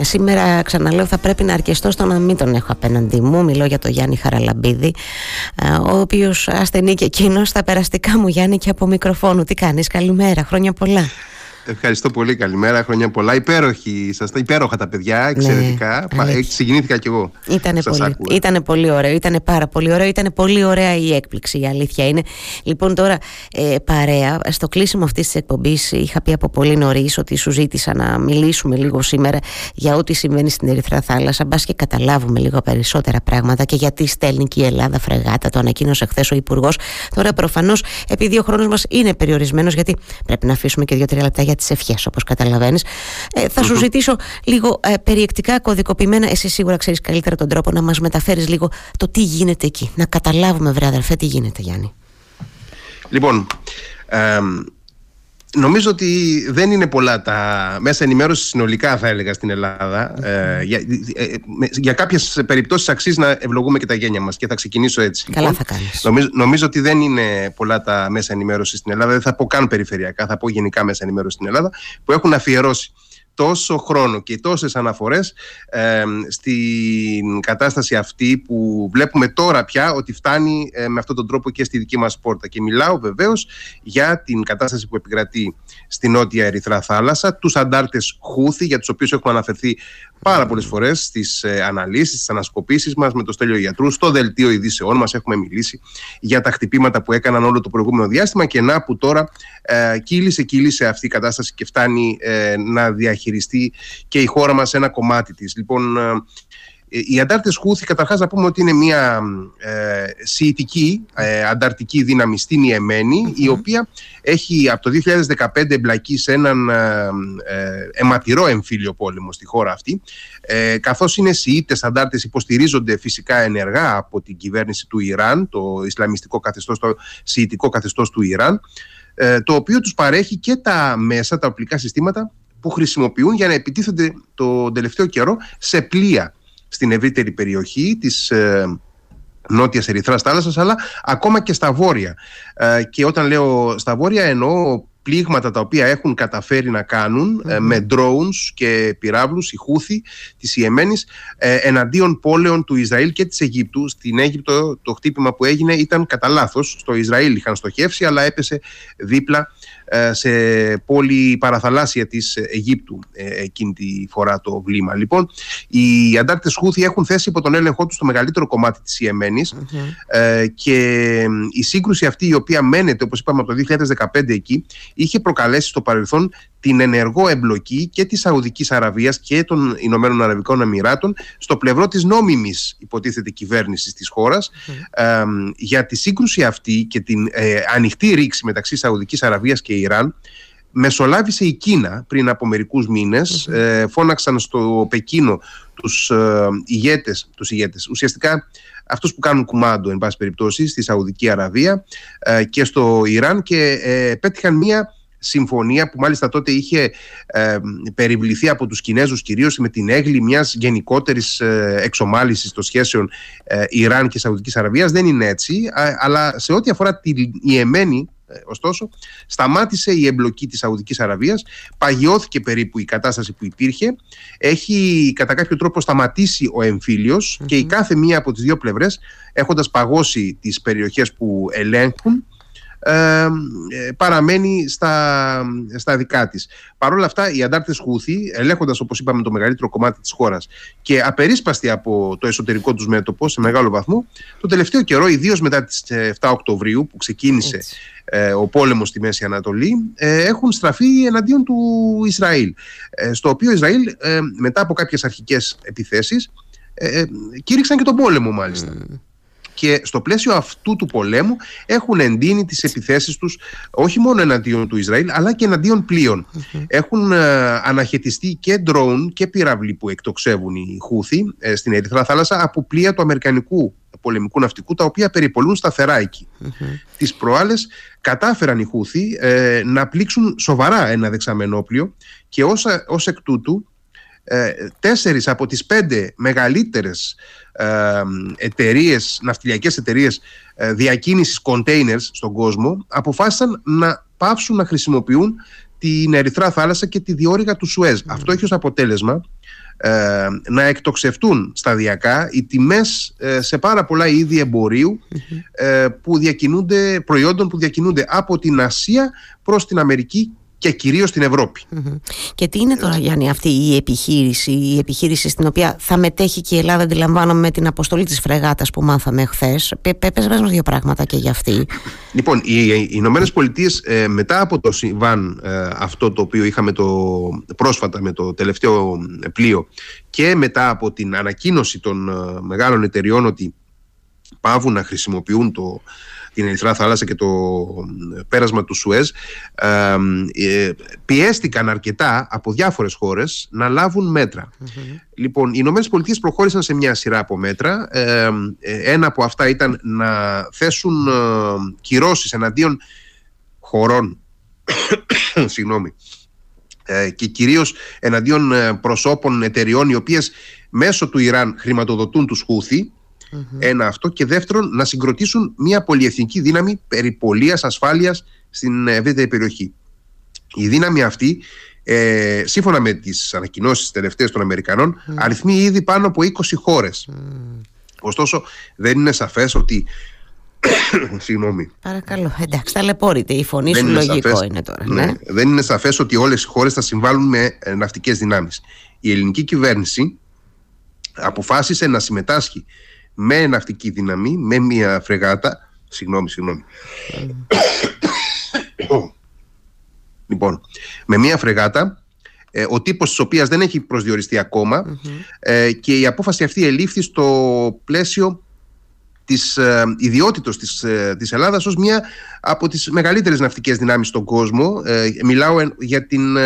Σήμερα ξαναλέω θα πρέπει να αρκεστώ στο να μην τον έχω απέναντί μου. Μιλώ για τον Γιάννη Χαραλαμπίδη, ο οποίος ασθενεί και εκείνος στα περαστικά μου Γιάννη και από μικροφόνου. Τι κάνεις, καλημέρα, χρόνια πολλά. Ευχαριστώ πολύ. Καλημέρα, χρόνια πολλά. Υπέροχοι ήσασταν, υπέροχα τα παιδιά, ναι, εξαιρετικά. Ναι, Συγκινήθηκα κι εγώ. Ήτανε πολύ, ήτανε πολύ ωραίο, ήταν πάρα πολύ ωραίο. Ήταν πολύ ωραία η έκπληξη, η αλήθεια είναι. Λοιπόν, τώρα ε, παρέα, στο κλείσιμο αυτής της εκπομπής, είχα πει από πολύ νωρίς ότι σου ζήτησα να μιλήσουμε λίγο σήμερα για ό,τι συμβαίνει στην Ερυθρά Θάλασσα. Μπας και καταλάβουμε λίγο περισσότερα πράγματα και γιατί στέλνει και η Ελλάδα φρεγάτα. Το ανακοίνωσε χθες ο Υπουργός. Τώρα, προφανώς, επειδή ο χρόνος μας είναι περιορισμένος, γιατί πρέπει να αφήσουμε και δύο-τρία λεπτά για τι ευχές, όπως καταλαβαίνεις. Ε, θα σου ζητήσω λίγο ε, περιεκτικά, κωδικοποιημένα. Εσύ σίγουρα ξέρεις καλύτερα τον τρόπο να μας μεταφέρεις λίγο το τι γίνεται εκεί. Να καταλάβουμε, βρε αδερφέ, τι γίνεται, Γιάννη. Λοιπόν, ε, Νομίζω ότι δεν είναι πολλά τα μέσα ενημέρωσης συνολικά, θα έλεγα, στην Ελλάδα. Ε, για, ε, για κάποιες περιπτώσεις αξίζει να ευλογούμε και τα γένια μας. Και θα ξεκινήσω έτσι. Καλά λοιπόν, θα κάνεις. Νομίζω, νομίζω ότι δεν είναι πολλά τα μέσα ενημέρωσης στην Ελλάδα. Δεν θα πω καν περιφερειακά, θα πω γενικά μέσα ενημέρωση στην Ελλάδα, που έχουν αφιερώσει τόσο χρόνο και τόσες αναφορές ε, στην κατάσταση αυτή που βλέπουμε τώρα πια ότι φτάνει ε, με αυτόν τον τρόπο και στη δική μας πόρτα. Και μιλάω βεβαίως για την κατάσταση που επικρατεί στη Νότια Ερυθρά Θάλασσα, τους αντάρτες Χούθη, για τους οποίους έχουμε αναφερθεί πάρα πολλές φορές στι ε, αναλύσεις, στι ανασκοπήσεις μας με το στέλιο γιατρού, στο δελτίο ειδήσεών μας έχουμε μιλήσει για τα χτυπήματα που έκαναν όλο το προηγούμενο διάστημα και να που τώρα ε, κύλησε, κύλησε αυτή η κατάσταση και φτάνει ε, να διαχειριστεί και η χώρα μας ένα κομμάτι της. Λοιπόν, ε, οι αντάρτες Χούθη καταρχάς να πούμε ότι είναι μια ε, σιητική ε, ανταρτική δύναμη στην ιεμενη η οποία έχει από το 2015 εμπλακεί σε έναν ε, ε, αιματηρό εμφύλιο πόλεμο στη χώρα αυτή ε, καθώς είναι σιήτες αντάρτες υποστηρίζονται φυσικά ενεργά από την κυβέρνηση του Ιράν το Ισλαμιστικό καθεστώς, το σιητικό καθεστώς του Ιράν ε, το οποίο τους παρέχει και τα μέσα, τα οπλικά συστήματα που χρησιμοποιούν για να επιτίθενται το τελευταίο καιρό σε πλοία στην ευρύτερη περιοχή της ε, νότιας Ερυθράς θάλασσας αλλά ακόμα και στα βόρεια ε, και όταν λέω στα βόρεια εννοώ πλήγματα τα οποία έχουν καταφέρει να κάνουν ε, με drones και πυράβλους, η Χούθη της Ιεμένης ε, εναντίον πόλεων του Ισραήλ και της Αιγύπτου. Στην Αίγυπτο το χτύπημα που έγινε ήταν κατά λάθος. Στο Ισραήλ είχαν στοχεύσει αλλά έπεσε δίπλα ε, σε πόλη παραθαλάσσια της Αιγύπτου ε, εκείνη τη φορά το βλήμα. Λοιπόν, οι αντάρτες Χούθη έχουν θέσει υπό τον έλεγχό τους το μεγαλύτερο κομμάτι της ιεμενης ε, και η σύγκρουση αυτή η οποία μένεται όπως είπαμε από το 2015 εκεί είχε προκαλέσει στο παρελθόν την ενεργό εμπλοκή και της Σαουδικής Αραβίας και των Ηνωμένων Αραβικών Εμμυράτων στο πλευρό της νόμιμης υποτίθεται κυβέρνησης της χώρας για τη σύγκρουση αυτή και την ε, ανοιχτή ρήξη μεταξύ Σαουδικής Αραβίας και Ιράν. Μεσολάβησε η Κίνα πριν από μερικούς ε, φώναξαν στο Πεκίνο τους ε, ηγέτες, τους ηγέτες ουσιαστικά αυτούς που κάνουν κουμάντο εν πάση περιπτώσει στη Σαουδική Αραβία ε, και στο Ιράν και ε, πέτυχαν μία συμφωνία που μάλιστα τότε είχε ε, περιβληθεί από τους Κινέζους κυρίως με την έγκλη μιας γενικότερης ε, εξομάλυσης των σχέσεων ε, Ιράν και Σαουδικής Αραβίας. Δεν είναι έτσι αλλά σε ό,τι αφορά την Ιεμένη ε, ωστόσο, σταμάτησε η εμπλοκή της Σαουδικής Αραβίας, παγιώθηκε περίπου η κατάσταση που υπήρχε, έχει κατά κάποιο τρόπο σταματήσει ο εμφυλιος και η κάθε μία από τις δύο πλευρές, έχοντας παγώσει τις περιοχές που ελέγχουν, ε, παραμένει στα, στα δικά της. Παρ' όλα αυτά οι αντάρτες Χούθη ελέγχοντας όπως είπαμε το μεγαλύτερο κομμάτι της χώρας και απερίσπαστοι από το εσωτερικό τους μέτωπο σε μεγάλο βαθμό το τελευταίο καιρό ιδίως μετά τις 7 Οκτωβρίου που ξεκίνησε ε, ο πόλεμος στη Μέση Ανατολή ε, έχουν στραφεί εναντίον του Ισραήλ. Ε, στο οποίο Ισραήλ μετά από κάποιες αρχικές επιθέσεις κήρυξαν και τον πόλεμο μάλιστα και στο πλαίσιο αυτού του πολέμου έχουν εντείνει τις επιθέσεις τους όχι μόνο εναντίον του Ισραήλ αλλά και εναντίον Έχουν ε, αναχαιτιστεί και ντρόουν και πυραυλοί που εκτοξεύουν οι Χούθη ε, στην Ερυθρά θάλασσα από πλοία του Αμερικανικού πολεμικού ναυτικού τα οποία περιπολούν σταθερά εκεί. Mm-hmm. Τις προάλλες κατάφεραν οι Χούθη ε, να πλήξουν σοβαρά ένα δεξαμενόπλιο και ως, ως εκ τούτου ε, τέσσερις από τις πέντε μεγαλύτερες ε, εταιρείες, ναυτιλιακές εταιρείες ε, διακίνησης containers στον κόσμο αποφάσισαν να πάυσουν να χρησιμοποιούν την Ερυθρά θάλασσα και τη διόρυγα του Σουέζ. Αυτό έχει ως αποτέλεσμα ε, να εκτοξευτούν σταδιακά οι τιμές ε, σε πάρα πολλά είδη που διακινούνται, προϊόντων που διακινούνται από την Ασία προς την Αμερική και κυρίως στην ευρωπη Και τι είναι τώρα, Γιάννη, αυτή η επιχείρηση, η επιχείρηση στην οποία θα μετέχει και η Ελλάδα, αντιλαμβάνομαι, με την αποστολή της φρεγάτας που μάθαμε χθες. Πε μα δύο πράγματα και για αυτή. Λοιπόν, οι, οι Ηνωμένες Πολιτείες ε, μετά από το συμβάν ε, αυτό το οποίο είχαμε το, πρόσφατα με το τελευταίο πλοίο και μετά από την ανακοίνωση των ε, μεγάλων εταιριών ότι πάβουν να χρησιμοποιούν το, την Ερυθρά Θάλασσα και το πέρασμα του Σουέζ ε, πιέστηκαν αρκετά από διάφορες χώρες να λάβουν Λοιπόν, οι Ηνωμένες Πολιτείες προχώρησαν σε μια σειρά από μέτρα. Ε, ένα από αυτά ήταν να θέσουν ε, κυρώσεις εναντίον χωρών συγγνώμη, και κυρίως εναντίον προσώπων εταιριών οι οποίες μέσω του Ιράν χρηματοδοτούν τους Χούθη ένα αυτό. Και δεύτερον, να συγκροτήσουν μια πολυεθνική δύναμη περιπολίας ασφάλειας στην ευρύτερη περιοχή. Η δύναμη αυτή, ε, σύμφωνα με τις ανακοινώσεις τελευταίες των Αμερικανών, mm. αριθμεί ήδη πάνω από 20 χώρες. Ωστόσο, δεν είναι σαφές ότι Συγγνώμη. Παρακαλώ. Εντάξει, ταλαιπωρείται. Η φωνή σου λογικό είναι τώρα. Ναι. ναι. Δεν είναι σαφές ότι όλες οι χώρες θα συμβάλλουν με ε, ναυτικές δυνάμεις. Η ελληνική κυβέρνηση αποφάσισε να συμμετάσχει με ναυτική δύναμη, με μια φρεγάτα. Συγγνώμη, συγγνώμη. λοιπόν, με μια φρεγάτα, ε, ο τύπος της οποίας δεν έχει προσδιοριστεί ε, και η απόφαση αυτή ελήφθη στο πλαίσιο της ε, ιδιότητος της, ε, της Ελλάδας ως μια από τις μεγαλύτερες ναυτικές δυνάμεις στον κόσμο. Ε, μιλάω για την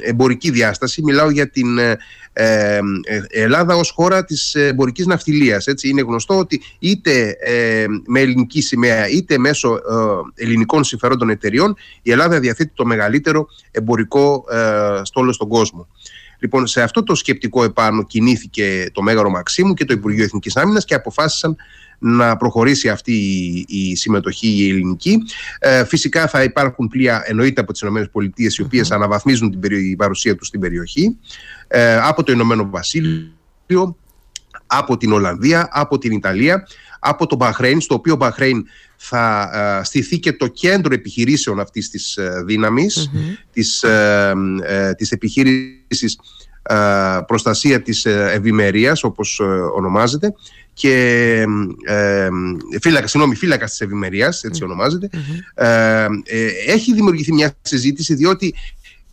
εμπορική διάσταση. Μιλάω για την ε, ε, Ελλάδα ως χώρα της εμπορικής ναυτιλίας. Έτσι. Είναι γνωστό ότι είτε με ελληνική σημαία είτε μέσω ε, ελληνικών συμφερόντων εταιριών η Ελλάδα διαθέτει το μεγαλύτερο εμπορικό στόλο στον κόσμο. Λοιπόν, σε αυτό το σκεπτικό επάνω κινήθηκε το Μέγαρο Μαξίμου και το Υπουργείο Εθνικής Άμυνας και αποφάσισαν να προχωρήσει αυτή η, συμμετοχή η ελληνική. Ε, φυσικά θα υπάρχουν πλοία εννοείται από τις ΗΠΑ οι οποίες αναβαθμίζουν την παρουσία τους στην περιοχή. Ε, από το Ηνωμένο Βασίλειο από την Ολλανδία, από την Ιταλία, από το Μπαχρέιν, στο οποίο Μπαχρέιν θα ε, στηθεί και το κέντρο επιχειρήσεων αυτής της ε, δύναμης, της, ε, ε, της επιχείρησης προστασία της ευημερίας όπως ονομάζεται και ε, φύλακα, συγγνώμη, φύλακας της ευημερίας, έτσι ονομάζεται, έχει δημιουργηθεί μια συζήτηση διότι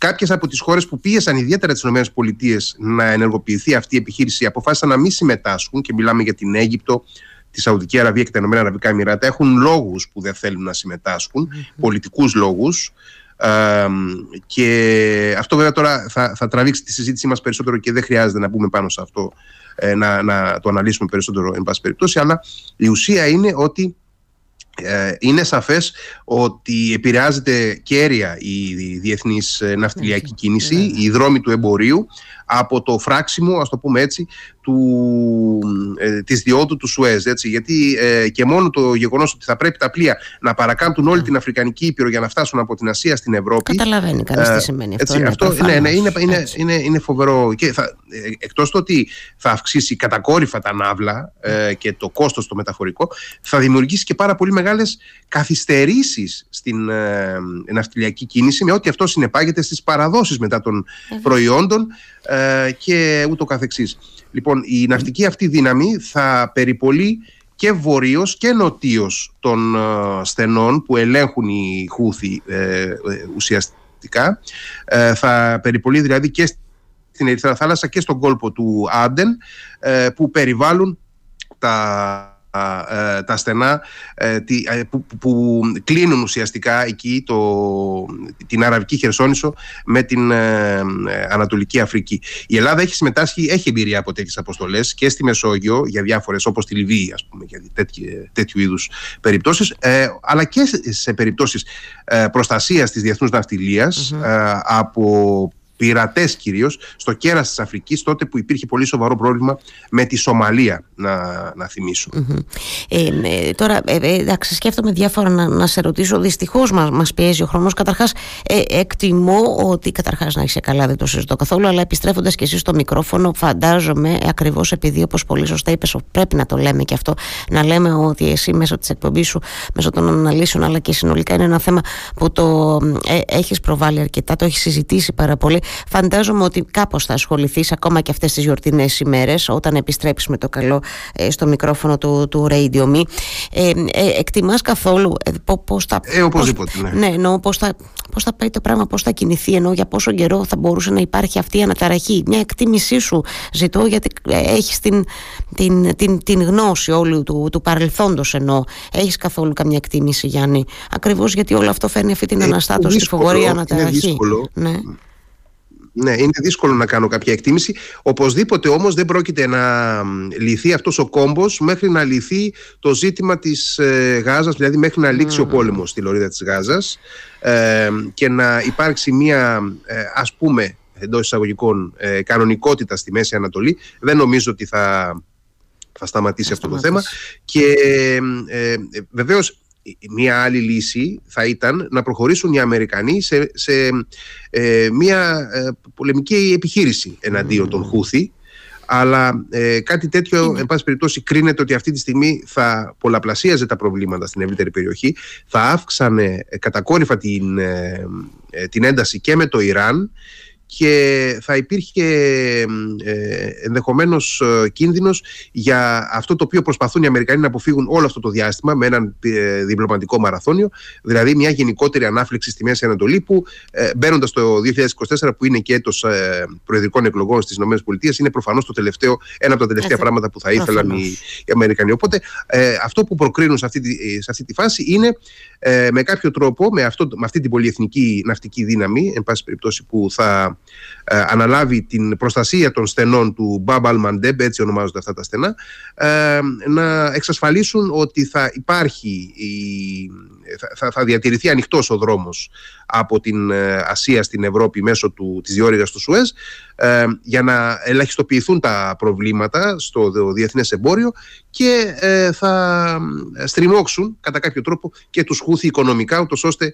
κάποιες από τις χώρες που πίεσαν ιδιαίτερα τις ΗΠΑ να ενεργοποιηθεί αυτή η επιχείρηση αποφάσισαν να μην συμμετάσχουν και μιλάμε για την Αίγυπτο, τη Σαουδική Αραβία και τα Ηνωμένα Αραβικά Εμμυράτα έχουν λόγους που δεν θέλουν να συμμετάσχουν, mm-hmm. πολιτικούς λόγους. Ε, και αυτό βέβαια τώρα θα, θα τραβήξει τη συζήτησή μας περισσότερο και δεν χρειάζεται να πούμε πάνω σε αυτό ε, να, να το αναλύσουμε περισσότερο εν πάση περιπτώσει αλλά η ουσία είναι ότι ε, είναι σαφές ότι επηρεάζεται κέρια η διεθνής ε, ναυτιλιακή κίνηση, οι δρόμοι του εμπορίου από το φράξιμο, ας το πούμε έτσι, του, ε, της διόδου του Σουέζ. Έτσι, γιατί ε, και μόνο το γεγονός ότι θα πρέπει τα πλοία να παρακάμπτουν όλη την Αφρικανική Ήπειρο για να φτάσουν από την Ασία στην Ευρώπη. Καταλαβαίνει κανείς τι σημαίνει αυτό. Έτσι, αυτό ναι, ναι, είναι, είναι, είναι, είναι, φοβερό. Και θα, εκτός το ότι θα αυξήσει κατακόρυφα τα ναύλα ε, και το κόστος το μεταφορικό, θα δημιουργήσει και πάρα πολύ μεγάλες καθυστερήσεις στην ε, ναυτιλιακή κίνηση με ό,τι αυτό συνεπάγεται στις παραδόσεις μετά των προϊόντων ε, και ούτω καθεξής. Λοιπόν, η ναυτική αυτή δύναμη θα περιπολεί και βορείως και νοτίως των ε, στενών που ελέγχουν οι Χούθοι ε, ουσιαστικά. θα περιπολεί δηλαδή και στην Ερυθρά Θάλασσα και στον κόλπο του Άντεν που περιβάλλουν τα ε, τα στενά ε, ε, που, που, κλείνουν ουσιαστικά εκεί το, την Αραβική Χερσόνησο με την Ανατολική Αφρική. Η Ελλάδα έχει συμμετάσχει, έχει εμπειρία από τέτοιες αποστολές και στη Μεσόγειο για διάφορες όπως τη Λιβύη ας πούμε για τέτοιου, τέτοιου είδους περιπτώσεις αλλά και σε περιπτώσεις προστασίας της διεθνούς από πειρατές κυρίως, στο κέρας της Αφρικής, τότε που υπήρχε πολύ σοβαρό πρόβλημα με τη Σομαλία, να, να θυμισουμε Ε, ε, τώρα, ε, ε, εντάξει, σκέφτομαι διάφορα να, να σε ρωτήσω. Δυστυχώς μας μας πιέζει ο χρόνος. Καταρχάς, ε, εκτιμώ ότι καταρχάς να είσαι καλά, δεν το συζητώ καθόλου, αλλά επιστρέφοντας και εσύ στο μικρόφωνο, φαντάζομαι ακριβώς επειδή, όπως πολύ σωστά είπες, πρέπει να το λέμε και αυτό, να λέμε ότι εσύ μέσω της εκπομπής σου, μέσω των αναλύσεων, αλλά και συνολικά είναι ένα θέμα που το ε, έχεις προβάλει αρκετά, το έχεις συζητήσει πάρα πολύ. Φαντάζομαι ότι κάπως θα ασχοληθείς ακόμα και αυτές τις γιορτινές ημέρες, όταν επιστρέψεις με το καλό ε, στο μικρόφωνο του, του Radio Me. Ε, ε, εκτιμάς καθόλου ε, πώς θα... Ε, οπωσδήποτε, ναι. Ναι, εννοώ πώς θα, πώς θα πάει το πράγμα, πώς θα κινηθεί, ενώ για πόσο καιρό θα μπορούσε να υπάρχει αυτή η αναταραχή. Μια εκτίμησή σου ζητώ, γιατί έχεις την, την, την, την γνώση όλου του, του παρελθόντος ενώ έχεις καθόλου καμία εκτίμηση Γιάννη; Ακριβώς γιατί όλο αυτό φέρνει αυτή την ε, αναστάτωση, τη φοβορή αναταραχή. Ναι. Ναι, είναι δύσκολο να κάνω κάποια εκτίμηση. Οπωσδήποτε όμως δεν πρόκειται να λυθεί αυτός ο κόμπος μέχρι να λυθεί το ζήτημα της ε, Γάζας, δηλαδή μέχρι να λήξει ο πόλεμος στη λωρίδα της Γάζας ε, και να υπάρξει μια ε, ας πούμε εντός εισαγωγικών ε, κανονικότητα στη Μέση Ανατολή. Δεν νομίζω ότι θα, θα σταματήσει αυτό το θέμα. Και ε, βεβαίως Μία άλλη λύση θα ήταν να προχωρήσουν οι Αμερικανοί σε, σε ε, μια ε, πολεμική επιχείρηση εναντίον των Χούθη. Αλλά ε, κάτι τέτοιο, εν πάση περιπτώσει, κρίνεται ότι αυτή τη στιγμή θα πολλαπλασίαζε τα προβλήματα στην ευρύτερη περιοχή, θα αύξανε κατακόρυφα την, την ένταση και με το Ιράν και θα υπήρχε ε, ενδεχομένως ε, κίνδυνος για αυτό το οποίο προσπαθούν οι Αμερικανοί να αποφύγουν όλο αυτό το διάστημα με έναν ε, διπλωματικό μαραθώνιο, δηλαδή μια γενικότερη ανάφλεξη στη Μέση Ανατολή που ε, μπαίνοντας το 2024 που είναι και έτος ε, προεδρικών εκλογών στις ΗΠΑ είναι προφανώς το τελευταίο, ένα από τα τελευταία πράγματα που θα ήθελαν οι, οι, Αμερικανοί. Οπότε ε, αυτό που προκρίνουν σε αυτή, τη, σε αυτή τη φάση είναι ε, με κάποιο τρόπο, με, αυτό, με αυτή την πολυεθνική ναυτική δύναμη, εν πάση περιπτώσει που θα ε, αναλάβει την προστασία των στενών του Μπαμπαλ Μαντέμπ, έτσι ονομάζονται αυτά τα στενά, ε, να εξασφαλίσουν ότι θα υπάρχει, θα, θα διατηρηθεί ανοιχτός ο δρόμος από την ε, Ασία στην Ευρώπη μέσω του, της διόρυγας του Σουέζ ε, για να ελαχιστοποιηθούν τα προβλήματα στο διεθνές εμπόριο και ε, θα στριμώξουν κατά κάποιο τρόπο και τους χούθη οικονομικά ούτως ώστε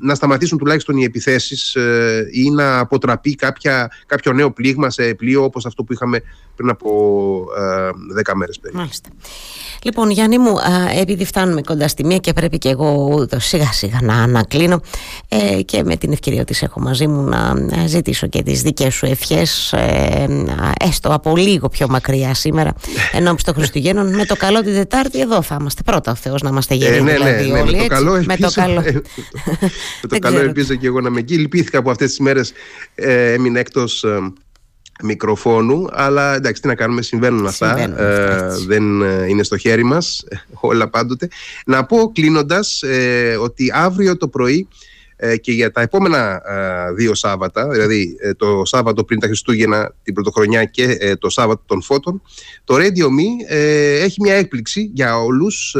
να σταματήσουν τουλάχιστον οι επιθέσεις ή να αποτραπεί κάποια, κάποιο νέο πλήγμα σε πλοίο όπως αυτό που είχαμε πριν από δέκα μέρες περίπου. Μάλιστα. Λοιπόν Γιάννη μου, επειδή φτάνουμε κοντά στη μία και πρέπει και εγώ σιγά σιγά να ανακλίνω ε, και με την ευκαιρία ότι έχω μαζί μου να ζητήσω και τις δικές σου ευχές ε, έστω από λίγο πιο μακριά σήμερα ενώ στο Χριστουγέννων με το καλό την Τετάρτη εδώ θα είμαστε πρώτα ο Θεός να είμαστε γεροί ε, ναι, δηλαδή ναι, όλοι με το καλό με το καλό, με το καλό ελπίζω και εγώ να με εκεί λυπήθηκα που αυτές τις μέρες ε, έμεινε εκτός ε, μικροφόνου, αλλά εντάξει τι να κάνουμε, συμβαίνουν αυτά, ε, δεν ε, είναι στο χέρι μας όλα πάντοτε. Να πω κλείνοντας ε, ότι αύριο το πρωί ε, και για τα επόμενα δύο Σάββατα, δηλαδή το Σάββατο πριν τα Χριστούγεννα, την Πρωτοχρονιά και το Σάββατο των Φώτων, το Radio Me έχει μια έκπληξη για όλους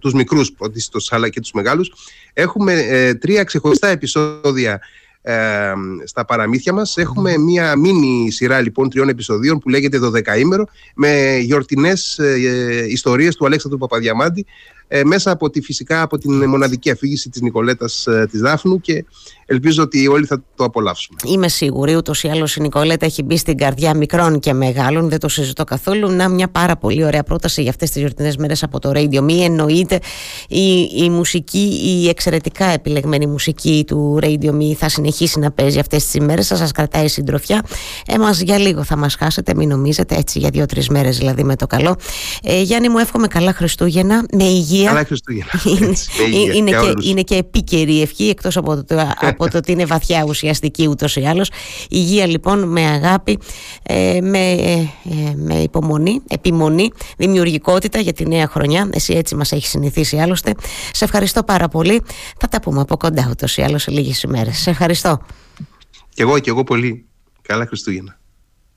τους μικρούς πρωτίστως αλλά και τους μεγάλους. Έχουμε τρία ξεχωριστά επεισόδια στα παραμύθια μας. Έχουμε μία μίνι σειρά λοιπόν τριών επεισοδίων που λέγεται «Το δεκαήμερο» με γιορτινές ε, ιστορίες του Αλέξανδρου Παπαδιαμάντη ε, μέσα από τη, φυσικά από την μοναδική αφήγηση της Νικολέτας ε, της Δάφνου και ελπίζω ότι όλοι θα το απολαύσουμε. Είμαι σίγουρη, ούτως ή άλλως η Νικολέτα έχει μπει στην καρδιά μικρών και μεγάλων, δεν το συζητώ καθόλου. Να, μια πάρα πολύ ωραία πρόταση για αυτές τις γιορτινές μέρες από το Radio Me. Εννοείται η, η μουσική, η εξαιρετικά επιλεγμένη μουσική του Radio Me θα συνεχίσει να παίζει αυτές τις ημέρες. Θα σας κρατάει συντροφιά. Εμάς για λίγο θα μας χάσετε, μην νομίζετε, έτσι για δύο-τρεις μέρες δηλαδή με το καλό. Ε, Γιάννη, μου εύχομαι καλά Χριστούγεννα, με υγεία. Καλά Χριστούγεννα. είναι, είναι, και, είναι και επίκαιρη ευχή, εκτός από το, από το ότι είναι βαθιά ουσιαστική ούτως ή άλλως. Υγεία λοιπόν με αγάπη, ε, με, ε, με υπομονή, επιμονή, δημιουργικότητα για τη νέα χρονιά. Εσύ έτσι μας έχεις συνηθίσει άλλωστε. Σε ευχαριστώ πάρα πολύ. Θα τα πούμε από κοντά ούτως ή άλλως σε λίγες ημέρες. Σε ευχαριστώ. Κι εγώ, κι εγώ πολύ. Καλά Χριστούγεννα.